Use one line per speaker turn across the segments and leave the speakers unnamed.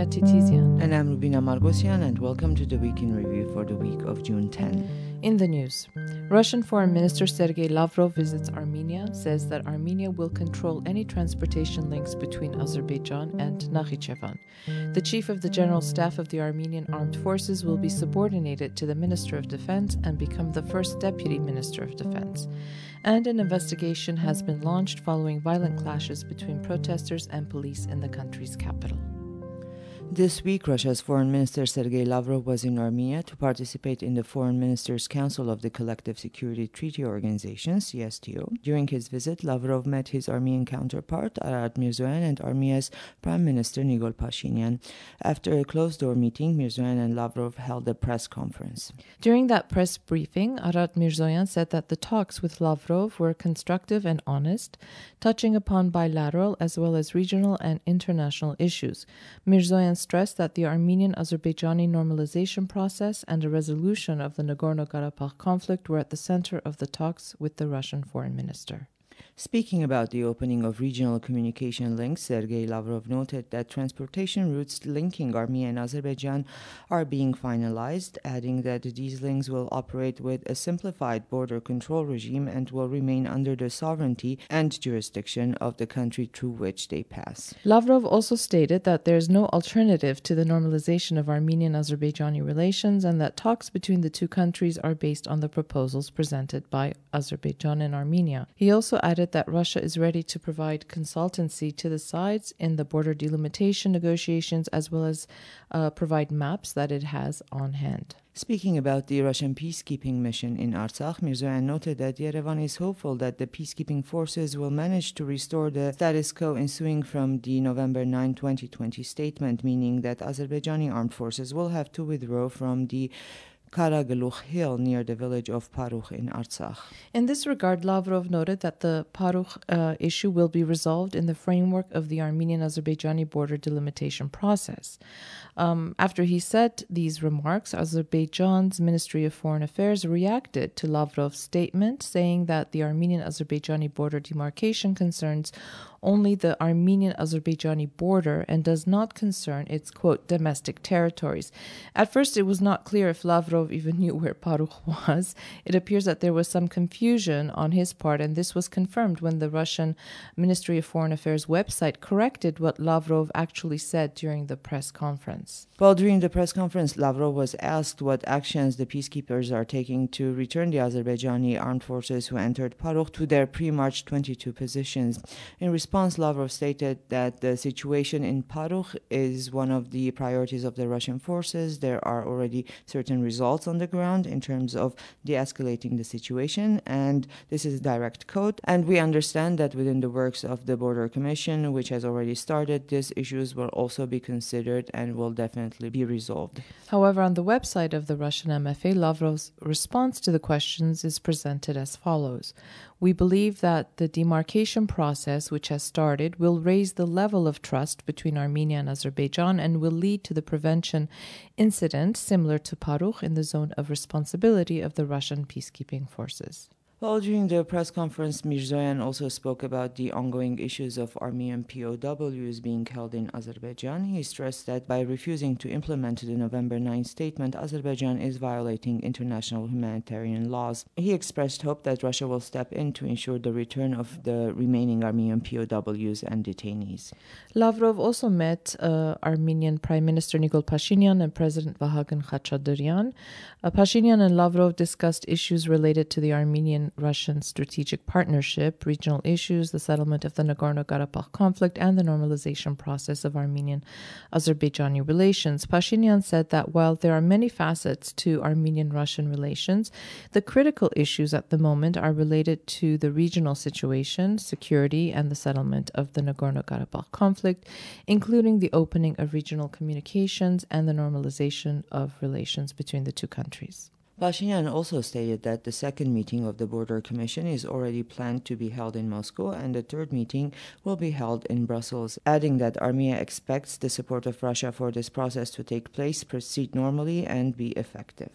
Maria Titizian.
And I'm Rubina Margosian, and welcome to the Week in Review for the week of June 10.
In the news, Russian Foreign Minister Sergei Lavrov visits Armenia, says that Armenia will control any transportation links between Azerbaijan and Nakhichevan. The chief of the General Staff of the Armenian Armed Forces will be subordinated to the Minister of Defense and become the first Deputy Minister of Defense. And an investigation has been launched following violent clashes between protesters and police in the country's capital.
This week, Russia's Foreign Minister Sergei Lavrov was in Armenia to participate in the Foreign Ministers' Council of the Collective Security Treaty Organization, CSTO. During his visit, Lavrov met his Armenian counterpart, Ararat Mirzoyan, and Armenia's Prime Minister, Nikol Pashinyan. After a closed door meeting, Mirzoyan and Lavrov held a press conference.
During that press briefing, Ararat Mirzoyan said that the talks with Lavrov were constructive and honest, touching upon bilateral as well as regional and international issues. Mirzoyan stressed that the Armenian Azerbaijani normalization process and a resolution of the Nagorno Karabakh conflict were at the center of the talks with the Russian foreign minister.
Speaking about the opening of regional communication links, Sergei Lavrov noted that transportation routes linking Armenia and Azerbaijan are being finalized, adding that these links will operate with a simplified border control regime and will remain under the sovereignty and jurisdiction of the country through which they pass.
Lavrov also stated that there is no alternative to the normalization of Armenian Azerbaijani relations and that talks between the two countries are based on the proposals presented by Azerbaijan and Armenia. He also added that Russia is ready to provide consultancy to the sides in the border delimitation negotiations as well as uh, provide maps that it has on hand.
Speaking about the Russian peacekeeping mission in Artsakh, Mirzoyan noted that Yerevan is hopeful that the peacekeeping forces will manage to restore the status quo ensuing from the November 9, 2020 statement, meaning that Azerbaijani armed forces will have to withdraw from the Karaglukh Hill near the village of Parukh in Artsakh.
In this regard, Lavrov noted that the Parukh uh, issue will be resolved in the framework of the Armenian Azerbaijani border delimitation process. Um, after he said these remarks, Azerbaijan's Ministry of Foreign Affairs reacted to Lavrov's statement, saying that the Armenian Azerbaijani border demarcation concerns only the Armenian Azerbaijani border and does not concern its quote domestic territories. At first, it was not clear if Lavrov even knew where Parukh was. It appears that there was some confusion on his part, and this was confirmed when the Russian Ministry of Foreign Affairs website corrected what Lavrov actually said during the press conference.
Well, during the press conference, Lavrov was asked what actions the peacekeepers are taking to return the Azerbaijani armed forces who entered Parukh to their pre March 22 positions. In response, Lavrov stated that the situation in Parukh is one of the priorities of the Russian forces. There are already certain results on the ground in terms of de escalating the situation, and this is direct quote. And we understand that within the works of the Border Commission, which has already started, these issues will also be considered and will definitely be resolved.
However, on the website of the Russian MFA, Lavrov's response to the questions is presented as follows we believe that the demarcation process, which has started, will raise the level of trust between Armenia and Azerbaijan and will lead to the prevention incident similar to Parukh in the zone of responsibility of the Russian peacekeeping forces.
Well, during the press conference, Mirzoyan also spoke about the ongoing issues of Armenian POWs being held in Azerbaijan. He stressed that by refusing to implement the November 9 statement, Azerbaijan is violating international humanitarian laws. He expressed hope that Russia will step in to ensure the return of the remaining Armenian POWs and detainees.
Lavrov also met uh, Armenian Prime Minister Nikol Pashinyan and President Vahagn Khachaturian. Uh, Pashinyan and Lavrov discussed issues related to the Armenian Russian strategic partnership, regional issues, the settlement of the Nagorno Karabakh conflict, and the normalization process of Armenian Azerbaijani relations. Pashinyan said that while there are many facets to Armenian Russian relations, the critical issues at the moment are related to the regional situation, security, and the settlement of the Nagorno Karabakh conflict, including the opening of regional communications and the normalization of relations between the two countries.
Pashinyan also stated that the second meeting of the Border Commission is already planned to be held in Moscow and the third meeting will be held in Brussels, adding that Armenia expects the support of Russia for this process to take place, proceed normally, and be effective.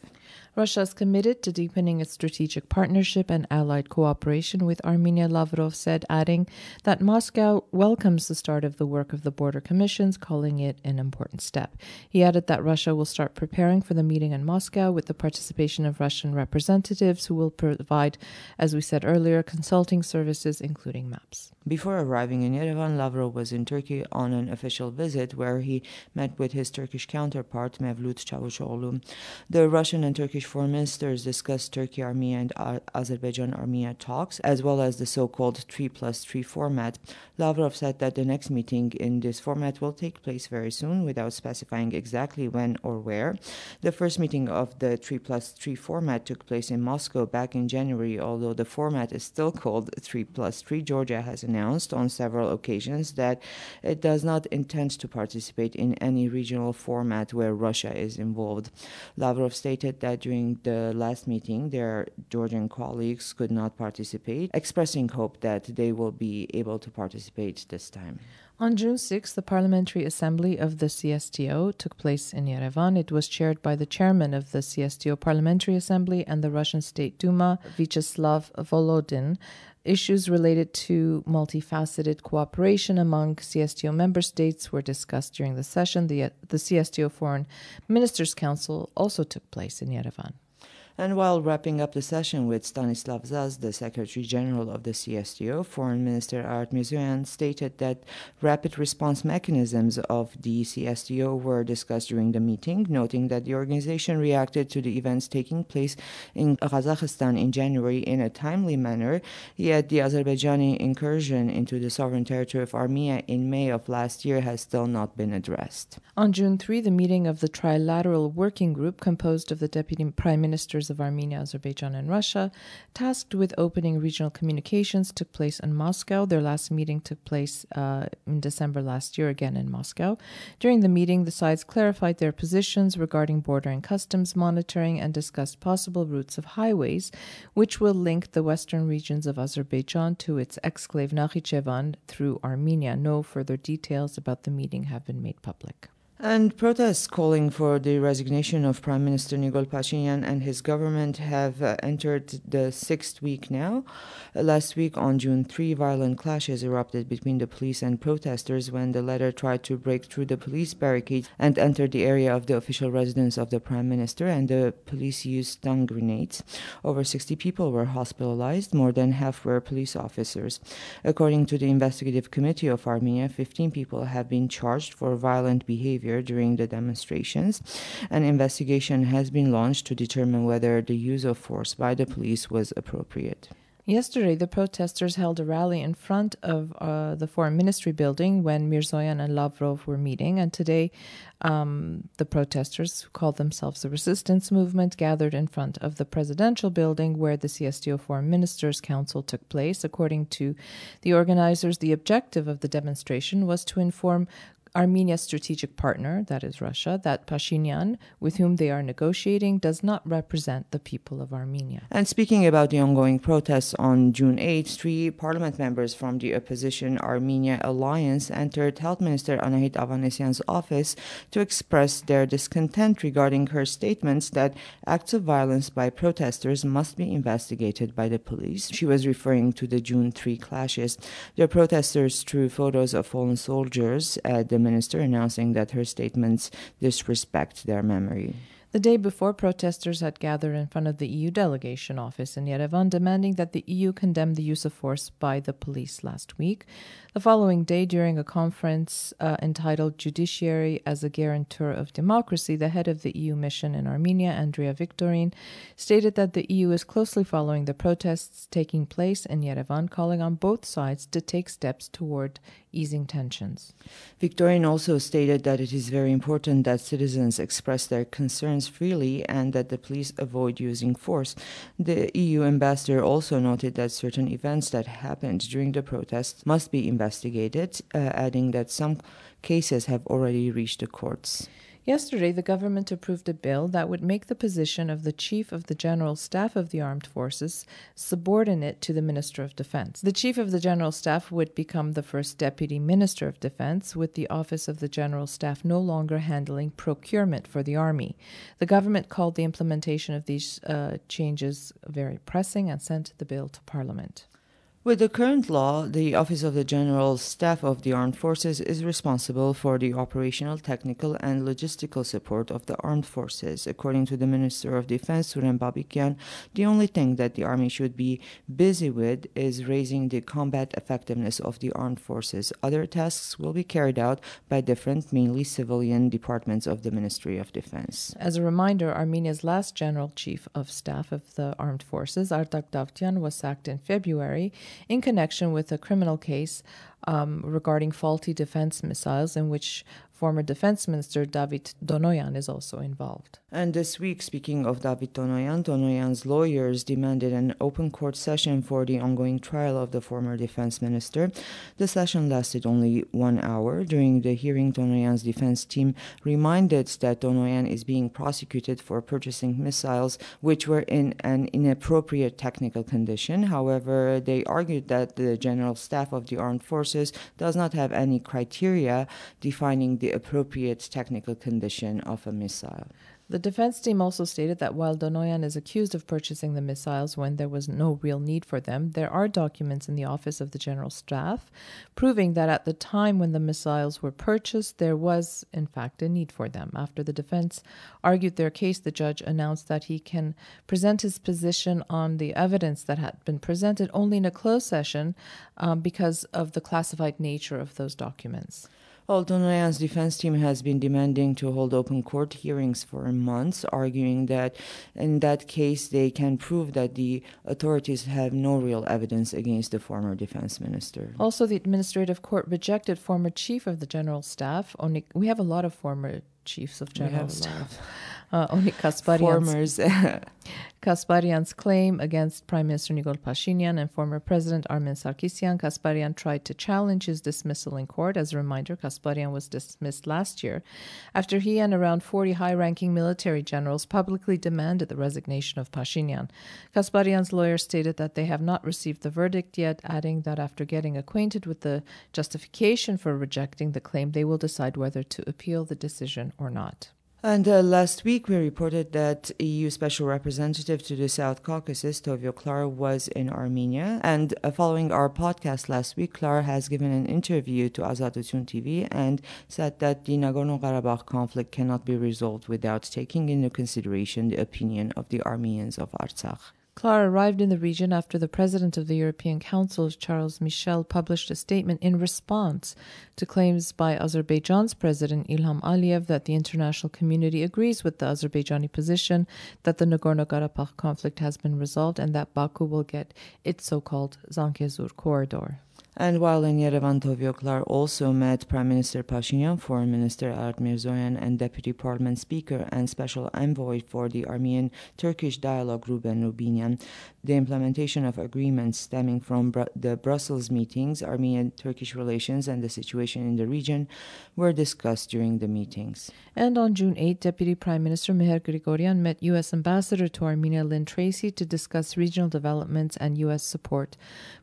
Russia is committed to deepening its strategic partnership and allied cooperation with Armenia, Lavrov said, adding that Moscow welcomes the start of the work of the border commissions, calling it an important step. He added that Russia will start preparing for the meeting in Moscow with the participation of Russian representatives who will provide, as we said earlier, consulting services, including maps.
Before arriving in Yerevan, Lavrov was in Turkey on an official visit where he met with his Turkish counterpart, Mevlut Çavuşoğlu. The Russian and Turkish foreign ministers discussed Turkey Armenia and Azerbaijan Armenia talks, as well as the so called 3 plus 3 format. Lavrov said that the next meeting in this format will take place very soon without specifying exactly when or where. The first meeting of the 3 plus 3 format took place in Moscow back in January, although the format is still called 3 plus 3. Georgia has announced on several occasions that it does not intend to participate in any regional format where Russia is involved. Lavrov stated that during the last meeting, their Georgian colleagues could not participate, expressing hope that they will be able to participate this time.
On June 6, the Parliamentary Assembly of the CSTO took place in Yerevan. It was chaired by the chairman of the CSTO Parliamentary Assembly and the Russian State Duma, Vyacheslav Volodin. Issues related to multifaceted cooperation among CSTO member states were discussed during the session. The, uh, the CSTO Foreign Ministers' Council also took place in Yerevan.
And while wrapping up the session with Stanislav Zas, the Secretary General of the CSTO, Foreign Minister Art Mirzoyan stated that rapid response mechanisms of the CSTO were discussed during the meeting, noting that the organization reacted to the events taking place in Kazakhstan in January in a timely manner, yet the Azerbaijani incursion into the sovereign territory of Armenia in May of last year has still not been addressed.
On June 3, the meeting of the Trilateral Working Group, composed of the Deputy Prime Ministers of Armenia, Azerbaijan, and Russia, tasked with opening regional communications, took place in Moscow. Their last meeting took place uh, in December last year, again in Moscow. During the meeting, the sides clarified their positions regarding border and customs monitoring and discussed possible routes of highways, which will link the western regions of Azerbaijan to its exclave Nakhichevan through Armenia. No further details about the meeting have been made public.
And protests calling for the resignation of Prime Minister Nikol Pashinyan and his government have uh, entered the sixth week now. Uh, last week, on June 3, violent clashes erupted between the police and protesters when the latter tried to break through the police barricades and enter the area of the official residence of the Prime Minister, and the police used stun grenades. Over 60 people were hospitalized, more than half were police officers. According to the Investigative Committee of Armenia, 15 people have been charged for violent behavior behavior during the demonstrations. An investigation has been launched to determine whether the use of force by the police was appropriate.
Yesterday, the protesters held a rally in front of uh, the Foreign Ministry building when Mirzoyan and Lavrov were meeting. And today, um, the protesters, who called themselves the Resistance Movement, gathered in front of the presidential building where the CSTO Foreign Ministers' Council took place. According to the organizers, the objective of the demonstration was to inform Armenia's strategic partner, that is Russia, that Pashinyan, with whom they are negotiating, does not represent the people of Armenia.
And speaking about the ongoing protests on June 8, three parliament members from the opposition Armenia Alliance entered Health Minister Anahit Avanesyan's office to express their discontent regarding her statements that acts of violence by protesters must be investigated by the police. She was referring to the June 3 clashes. The protesters threw photos of fallen soldiers at the minister announcing that her statements disrespect their memory.
The day before, protesters had gathered in front of the EU delegation office in Yerevan, demanding that the EU condemn the use of force by the police last week. The following day, during a conference uh, entitled Judiciary as a Guarantor of Democracy, the head of the EU mission in Armenia, Andrea Wiktorin, stated that the EU is closely following the protests taking place in Yerevan, calling on both sides to take steps toward easing tensions.
Wiktorin also stated that it is very important that citizens express their concerns freely and that the police avoid using force. The EU ambassador also noted that certain events that happened during the protests must be investigated, uh, adding that some cases have already reached the courts.
Yesterday, the government approved a bill that would make the position of the Chief of the General Staff of the Armed Forces subordinate to the Minister of Defense. The Chief of the General Staff would become the first Deputy Minister of Defense, with the Office of the General Staff no longer handling procurement for the Army. The government called the implementation of these uh, changes very pressing and sent the bill to Parliament.
With the current law, the Office of the General Staff of the Armed Forces is responsible for the operational, technical, and logistical support of the armed forces. According to the Minister of Defense, Suren Papikyan, the only thing that the Army should be busy with is raising the combat effectiveness of the armed forces. Other tasks will be carried out by different, mainly civilian departments of the Ministry of Defense.
As a reminder, Armenia's last General Chief of Staff of the Armed Forces, Artak Davtyan, was sacked in February in connection with a criminal case um, regarding faulty defense missiles, in which former Defense Minister David Tonoyan is also involved.
And this week, speaking of David Tonoyan, Tonoyan's lawyers demanded an open court session for the ongoing trial of the former defense minister. The session lasted only one hour. During the hearing, Tonoyan's defense team reminded that Tonoyan is being prosecuted for purchasing missiles which were in an inappropriate technical condition. However, they argued that the general staff of the armed forces does not have any criteria defining the appropriate technical condition of a missile.
The defense team also stated that while Tonoyan is accused of purchasing the missiles when there was no real need for them, there are documents in the Office of the General Staff proving that at the time when the missiles were purchased, there was, in fact, a need for them. After the defense argued their case, the judge announced that he can present his position on the evidence that had been presented only in a closed session um, because of the classified nature of those documents.
Tonoyan's defense team has been demanding to hold open court hearings for months, arguing that in that case they can prove that the authorities have no real evidence against the former defense minister.
Also, the administrative court rejected former chief of the general staff. Only we have a lot of former chiefs of general staff. Uh, Gasparyan's claim against Prime Minister Nikol Pashinyan and former President Armen Sarkisyan. Gasparyan tried to challenge his dismissal in court. As a reminder, Gasparyan was dismissed last year after he and around 40 high ranking military generals publicly demanded the resignation of Pashinyan. Gasparyan's lawyer stated that they have not received the verdict yet, adding that after getting acquainted with the justification for rejecting the claim, they will decide whether to appeal the decision or not.
And uh, last week, we reported that EU Special Representative to the South Caucasus, Toivo Klaar, was in Armenia. And uh, following our podcast last week, Klaar has given an interview to Azatutyun TV and said that the Nagorno Karabakh conflict cannot be resolved without taking into consideration the opinion of the Armenians of Artsakh.
Klaar arrived in the region after the president of the European Council, Charles Michel, published a statement in response to claims by Azerbaijan's president Ilham Aliyev that the international community agrees with the Azerbaijani position that the Nagorno Karabakh conflict has been resolved and that Baku will get its so called Zangezur corridor.
And while in Yerevan, Toivo Klaar also met Prime Minister Pashinyan, Foreign Minister Ararat Mirzoyan, and Deputy Parliament Speaker and Special Envoy for the Armenian Turkish Dialogue, Ruben Rubinian. The implementation of agreements stemming from the Brussels meetings, Armenian Turkish relations, and the situation in the region were discussed during the meetings.
And on June 8, Deputy Prime Minister Mher Grigoryan met U.S. Ambassador to Armenia Lynne Tracy to discuss regional developments and U.S. support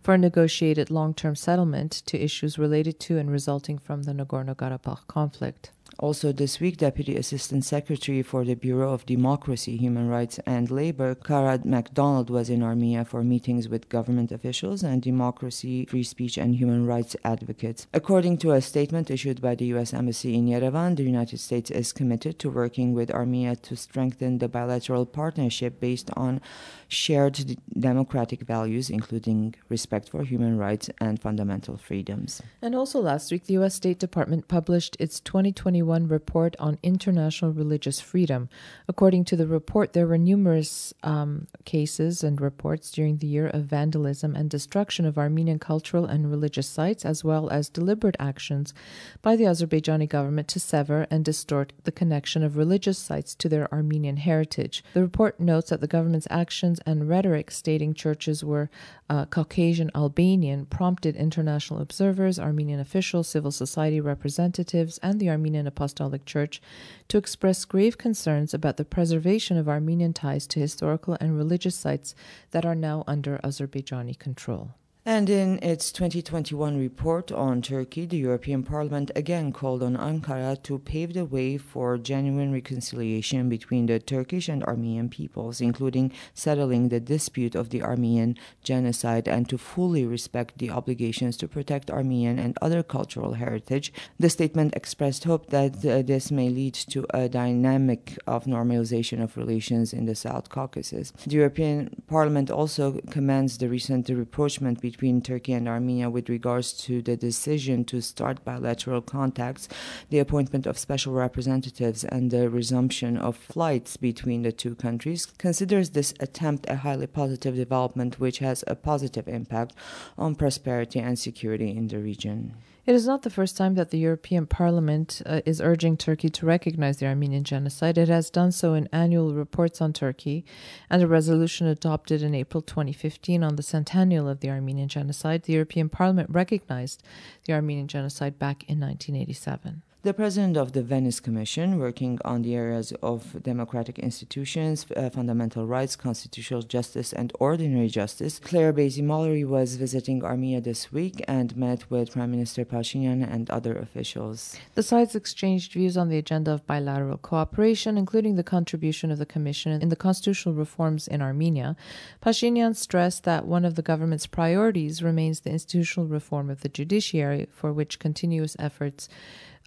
for a negotiated long term settlement to issues related to and resulting from the Nagorno Karabakh conflict.
Also, this week, Deputy Assistant Secretary for the Bureau of Democracy, Human Rights and Labor, Kara McDonald, was in Armenia for meetings with government officials and democracy, free speech, and human rights advocates. According to a statement issued by the U.S. Embassy in Yerevan, the United States is committed to working with Armenia to strengthen the bilateral partnership based on shared democratic values, including respect for human rights and fundamental freedoms.
And also last week, the U.S. State Department published its 2021 report on international religious freedom. According to the report, there were numerous um, cases and reports during the year of vandalism and destruction of Armenian cultural and religious sites, as well as deliberate actions by the Azerbaijani government to sever and distort the connection of religious sites to their Armenian heritage. The report notes that the government's actions and rhetoric stating churches were uh, Caucasian Albanian prompted international observers, Armenian officials, civil society representatives, and the Armenian Apostolic Church to express grave concerns about the preservation of Armenian ties to historical and religious sites that are now under Azerbaijani control.
And in its 2021 report on Turkey, the European Parliament again called on Ankara to pave the way for genuine reconciliation between the Turkish and Armenian peoples, including settling the dispute of the Armenian genocide and to fully respect the obligations to protect Armenian and other cultural heritage. The statement expressed hope that uh, this may lead to a dynamic of normalization of relations in the South Caucasus. The European Parliament also commends the recent rapprochement between between Turkey and Armenia with regards to the decision to start bilateral contacts, the appointment of special representatives, and the resumption of flights between the two countries, considers this attempt a highly positive development which has a positive impact on prosperity and security in the region.
It is not the first time that the European Parliament uh, is urging Turkey to recognize the Armenian genocide. It has done so in annual reports on Turkey and a resolution adopted in April 2015 on the centennial of the Armenian genocide. The European Parliament recognized the Armenian genocide back in 1987.
The president of the Venice Commission, working on the areas of democratic institutions, uh, fundamental rights, constitutional justice, and ordinary justice, Claire Bazy-Malaurie was visiting Armenia this week and met with Prime Minister Pashinyan and other officials.
The sides exchanged views on the agenda of bilateral cooperation, including the contribution of the Commission in the constitutional reforms in Armenia. Pashinyan stressed that one of the government's priorities remains the institutional reform of the judiciary, for which continuous efforts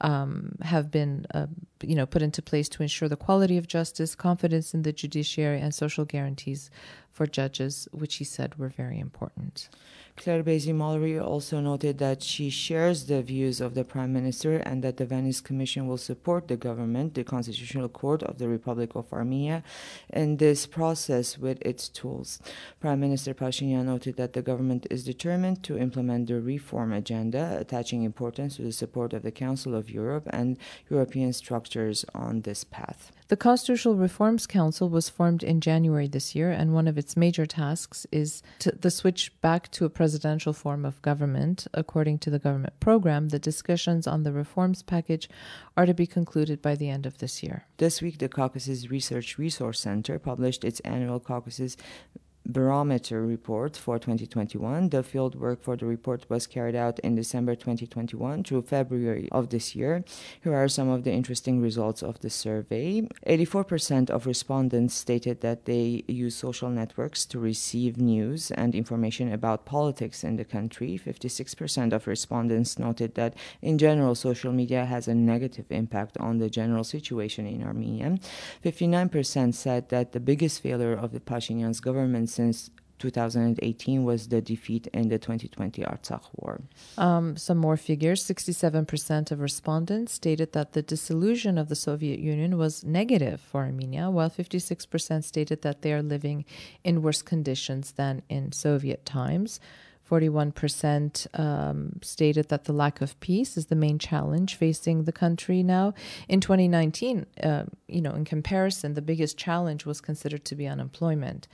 um, have been, uh, you know, put into place to ensure the quality of justice, confidence in the judiciary, and social guarantees for judges, which he said were very important.
Claire Bazy-Malaurie also noted that she shares the views of the Prime Minister and that the Venice Commission will support the government, the Constitutional Court of the Republic of Armenia, in this process with its tools. Prime Minister Pashinyan noted that the government is determined to implement the reform agenda, attaching importance to the support of the Council of Europe and European structures on this path.
The Constitutional Reforms Council was formed in January this year, and one of its major tasks is the switch back to a presidential form of government. According to the government program, the discussions on the reforms package are to be concluded by the end of this year.
This week, the Caucasus Research Resource Center published its annual Caucasus barometer report for 2021. The field work for the report was carried out in December 2021 through February of this year. Here are some of the interesting results of the survey. 84% of respondents stated that they use social networks to receive news and information about politics in the country. 56% of respondents noted that in general social media has a negative impact on the general situation in Armenia. 59% said that the biggest failure of the Pashinyan's government since 2018 was the defeat in the 2020 Artsakh war.
Um, some more figures 67% of respondents stated that the dissolution of the Soviet Union was negative for Armenia, while 56% stated that they are living in worse conditions than in Soviet times. 41% um, stated that the lack of peace is the main challenge facing the country now. In 2019, uh, you know, in comparison, the biggest challenge was considered to be unemployment.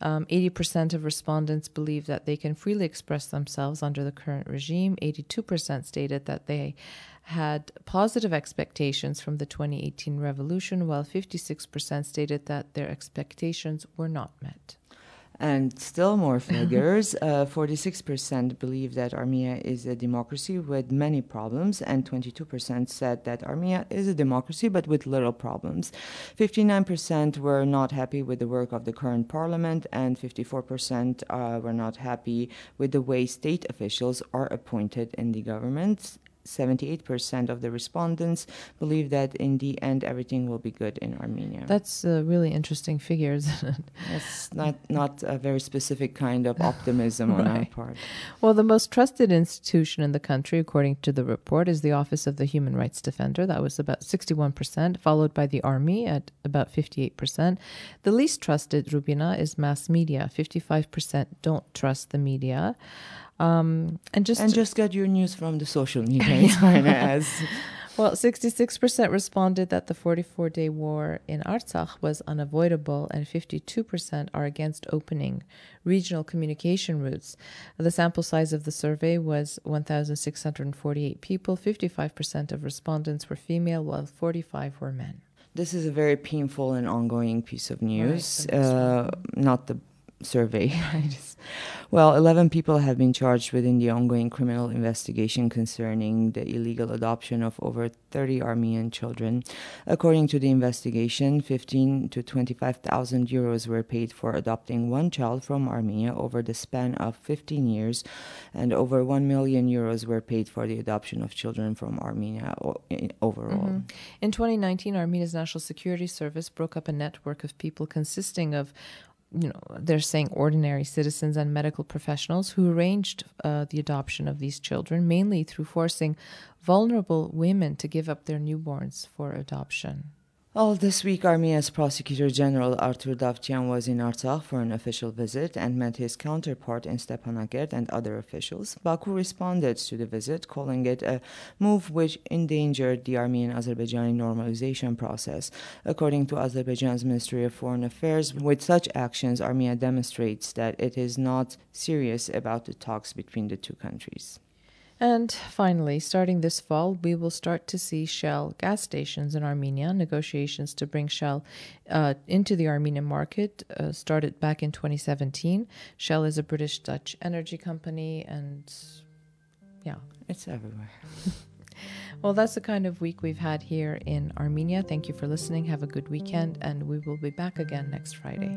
Um, 80% of respondents believe that they can freely express themselves under the current regime. 82% stated that they had positive expectations from the 2018 revolution, while 56% stated that their expectations were not met.
And still more figures uh, 46% believe that Armenia is a democracy with many problems, and 22% said that Armenia is a democracy but with little problems. 59% were not happy with the work of the current parliament, and 54% uh, were not happy with the way state officials are appointed in the government. 78% of the respondents believe that in the end everything will be good in Armenia.
That's a really interesting figure, isn't it?
It's not, not a very specific kind of optimism right. on our part.
Well, the most trusted institution in the country, according to the report, is the Office of the Human Rights Defender. That was about 61%, followed by the Army at about 58%. The least trusted, Rubina, is mass media. 55% don't trust the media. Um, and just
and just get your news from the social media as
Well, 66% responded that the 44 day war in Artsakh was unavoidable, and 52% are against opening regional communication routes. The sample size of the survey was 1,648 people. 55% of respondents were female, while 45 were men.
This is a very painful and ongoing piece of news.
Right,
uh, not the survey. well, 11 people have been charged within the ongoing criminal investigation concerning the illegal adoption of over 30 Armenian children. According to the investigation, 15 to 25,000 euros were paid for adopting one child from Armenia over the span of 15 years, and over 1 million euros were paid for the adoption of children from Armenia overall. Mm-hmm.
In 2019, Armenia's National Security Service broke up a network of people consisting of you know, they're saying ordinary citizens and medical professionals who arranged uh, the adoption of these children, mainly through forcing vulnerable women to give up their newborns for adoption.
Well, this week, Armenia's Prosecutor General Artur Davtyan was in Artsakh for an official visit and met his counterpart in Stepanakert and other officials. Baku responded to the visit, calling it a move which endangered the Armenian-Azerbaijani normalization process. According to Azerbaijan's Ministry of Foreign Affairs, with such actions, Armenia demonstrates that it is not serious about the talks between the two countries.
And finally, starting this fall, we will start to see Shell gas stations in Armenia. Negotiations to bring Shell uh, into the Armenian market uh, started back in 2017. Shell is a British Dutch energy company, and yeah,
it's everywhere.
well, that's the kind of week we've had here in Armenia. Thank you for listening. Have a good weekend, and we will be back again next Friday.